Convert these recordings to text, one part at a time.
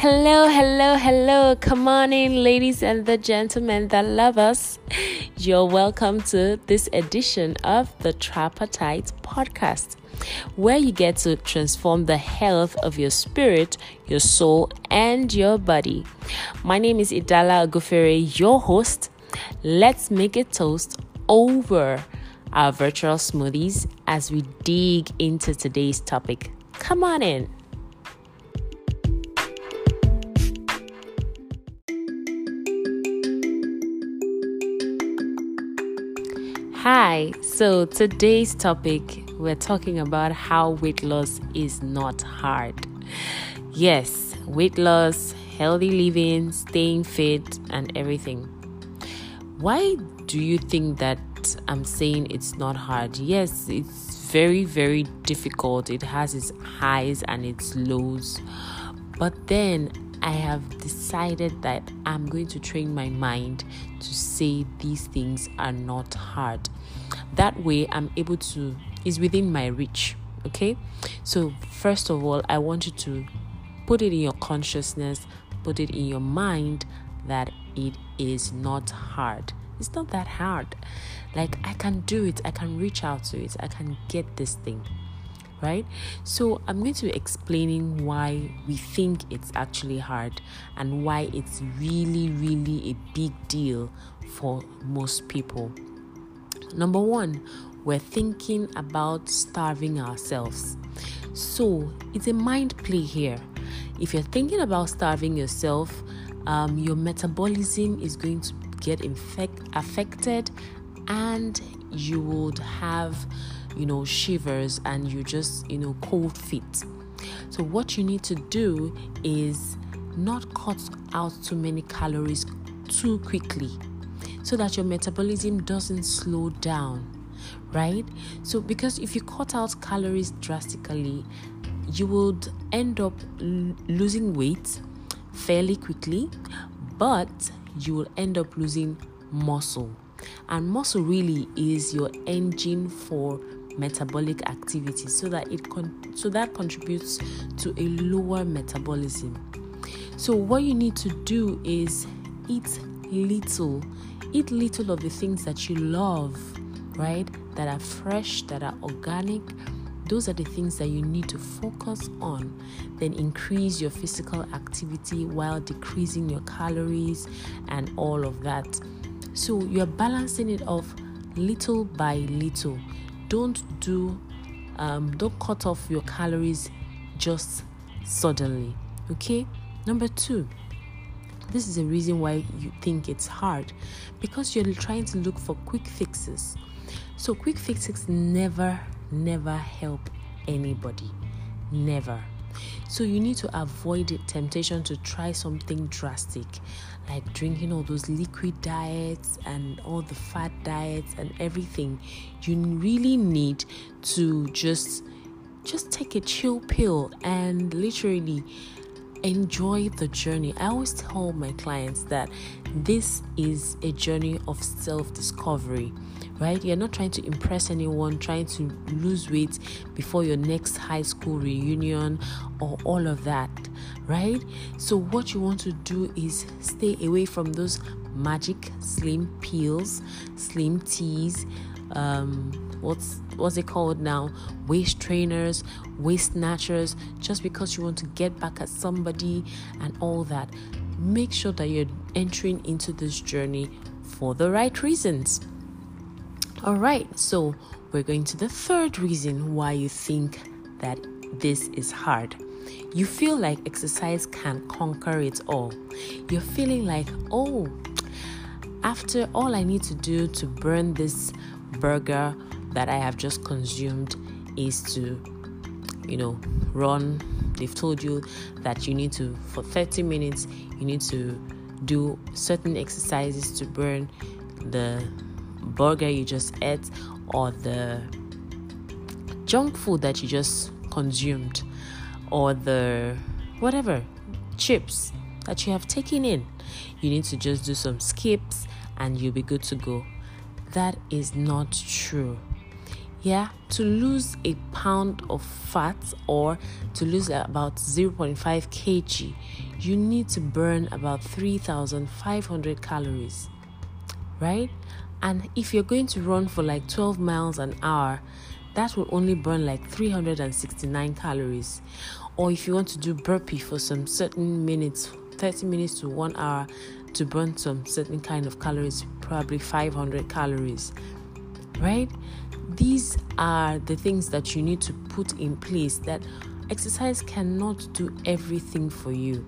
Hello, hello, hello. Come on in, ladies and the gentlemen that love us. You're welcome to this edition of the Tripartite podcast, where you get to transform the health of your spirit, your soul, and your body. My name is Idala Agufere, your host. Let's make a toast over our virtual smoothies as we dig into today's topic. Come on in. Hi, so today's topic we're talking about how weight loss is not hard. Yes, weight loss, healthy living, staying fit, and everything. Why do you think that I'm saying it's not hard? Yes, it's very, very difficult. It has its highs and its lows. But then I have decided that I'm going to train my mind to say these things are not hard. That way, I'm able to, is within my reach. Okay? So, first of all, I want you to put it in your consciousness, put it in your mind that it is not hard. It's not that hard. Like, I can do it, I can reach out to it, I can get this thing right? So I'm going to be explaining why we think it's actually hard and why it's really, really a big deal for most people. Number one, we're thinking about starving ourselves. So it's a mind play here. If you're thinking about starving yourself, um, your metabolism is going to get infect- affected and you would have you know, shivers and you just, you know, cold feet. So, what you need to do is not cut out too many calories too quickly so that your metabolism doesn't slow down, right? So, because if you cut out calories drastically, you would end up l- losing weight fairly quickly, but you will end up losing muscle. And muscle really is your engine for metabolic activity so that it con- so that contributes to a lower metabolism. So what you need to do is eat little. Eat little of the things that you love, right? That are fresh, that are organic. Those are the things that you need to focus on. Then increase your physical activity while decreasing your calories and all of that. So you're balancing it off little by little don't do um, don't cut off your calories just suddenly okay? Number two this is a reason why you think it's hard because you're trying to look for quick fixes. So quick fixes never never help anybody. Never so you need to avoid the temptation to try something drastic like drinking all those liquid diets and all the fat diets and everything. You really need to just just take a chill pill and literally enjoy the journey. I always tell my clients that this is a journey of self discovery, right? You're not trying to impress anyone, trying to lose weight before your next high school reunion or all of that, right? So, what you want to do is stay away from those magic slim pills, slim teas, um, what's what's it called now? Waist trainers waist snatchers just because you want to get back at somebody and all that. Make sure that you're entering into this journey for the right reasons. All right so we're going to the third reason why you think that this is hard. You feel like exercise can conquer it all. You're feeling like oh after all I need to do to burn this burger that I have just consumed is to, you know, run. They've told you that you need to, for 30 minutes, you need to do certain exercises to burn the burger you just ate or the junk food that you just consumed or the whatever chips that you have taken in. You need to just do some skips and you'll be good to go. That is not true. Yeah, to lose a pound of fat or to lose about 0.5 kg, you need to burn about 3,500 calories, right? And if you're going to run for like 12 miles an hour, that will only burn like 369 calories. Or if you want to do burpee for some certain minutes, 30 minutes to one hour to burn some certain kind of calories, probably 500 calories, right? These are the things that you need to put in place that exercise cannot do everything for you.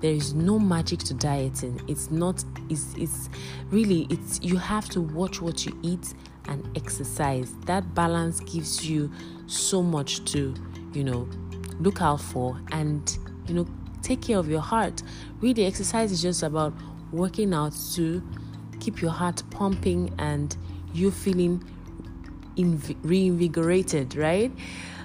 There is no magic to dieting. It's not it's it's really it's you have to watch what you eat and exercise. That balance gives you so much to you know look out for and you know take care of your heart. Really exercise is just about working out to keep your heart pumping and you feeling reinvigorated right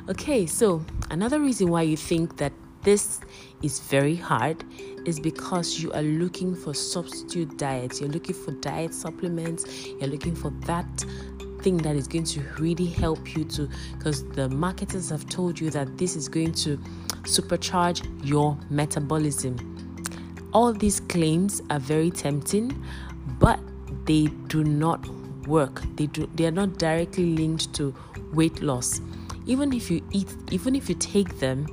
okay so another reason why you think that this is very hard is because you are looking for substitute diets. You're looking for diet supplements. You're looking for that thing that is going to really help you to, because the marketers have told you that this is going to supercharge your metabolism. All these claims are very tempting, but they do not work. They do. They are not directly linked to weight loss. Even if you eat, even if you take them,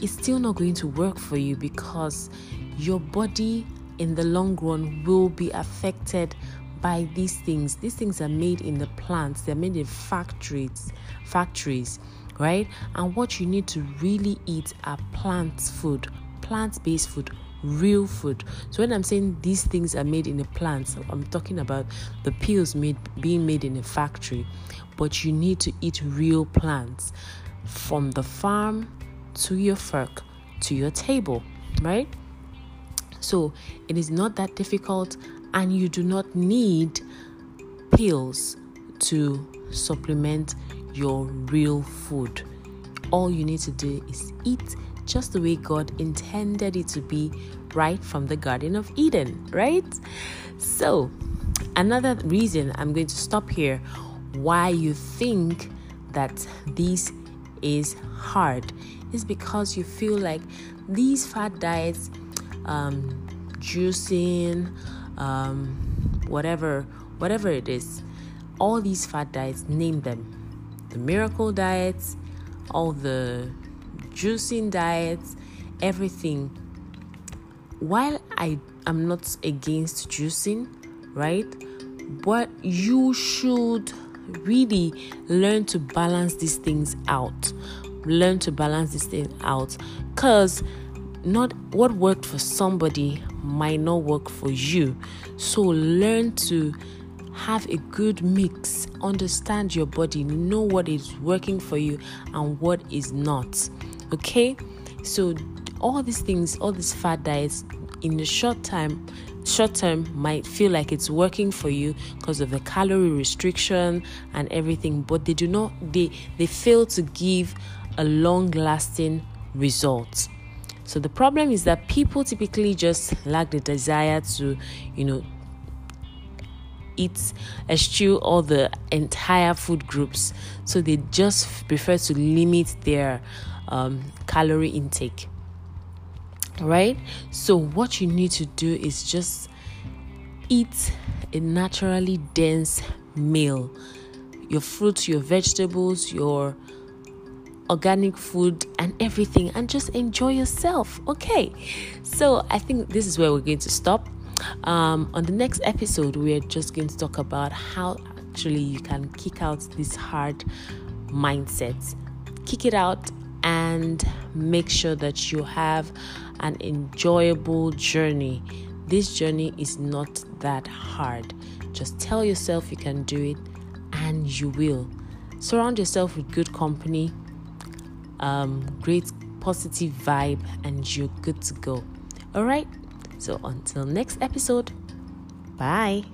it's still not going to work for you because your body in the long run will be affected by these things. These things are made in the plants, they're made in factories, factories, right? And what you need to really eat are plant food, plant-based food, real food. So when I'm saying these things are made in a plant, I'm talking about the pills made being made in a factory, but you need to eat real plants from the farm to your fork to your table, right? So it is not that difficult, and you do not need pills to supplement your real food. All you need to do is eat just the way God intended it to be right from the Garden of Eden, right? So, another reason I'm going to stop here why you think that this is hard is because you feel like these fat diets, um, juicing, um, whatever, whatever it is, all these fat diets, name them. The miracle diets, all the juicing diets, everything. While I am not against juicing, right? But you should really learn to balance these things out learn to balance these things out because not what worked for somebody might not work for you so learn to have a good mix understand your body know what is working for you and what is not okay so all these things all these fat diets in the short time short term might feel like it's working for you because of the calorie restriction and everything but they do not they they fail to give a long lasting result. So the problem is that people typically just lack the desire to, you know, eat, eschew all the entire food groups. So they just prefer to limit their um, calorie intake. Right? So what you need to do is just eat a naturally dense meal. Your fruits, your vegetables, your organic food and everything and just enjoy yourself. Okay, so I think this is where we're going to stop. Um, on the next episode, we're just going to talk about how actually you can kick out this hard mindset, kick it out, and make sure that you have an enjoyable journey. This journey is not that hard. Just tell yourself you can do it, and you will. Surround yourself with good company um, great positive vibe, and you're good to go. All right. So until next episode, bye.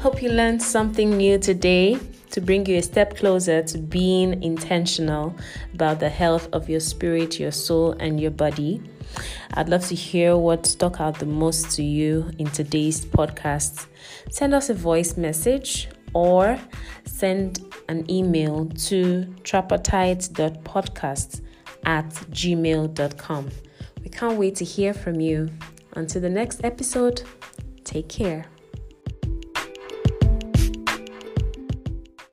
Hope you learned something new today to bring you a step closer to being intentional about the health of your spirit, your soul, and your body. I'd love to hear what stuck out the most to you in today's podcast. Send us a voice message or send an email to tripartite.podcast at gmail.com. We can't wait to hear from you. Until the next episode, take care.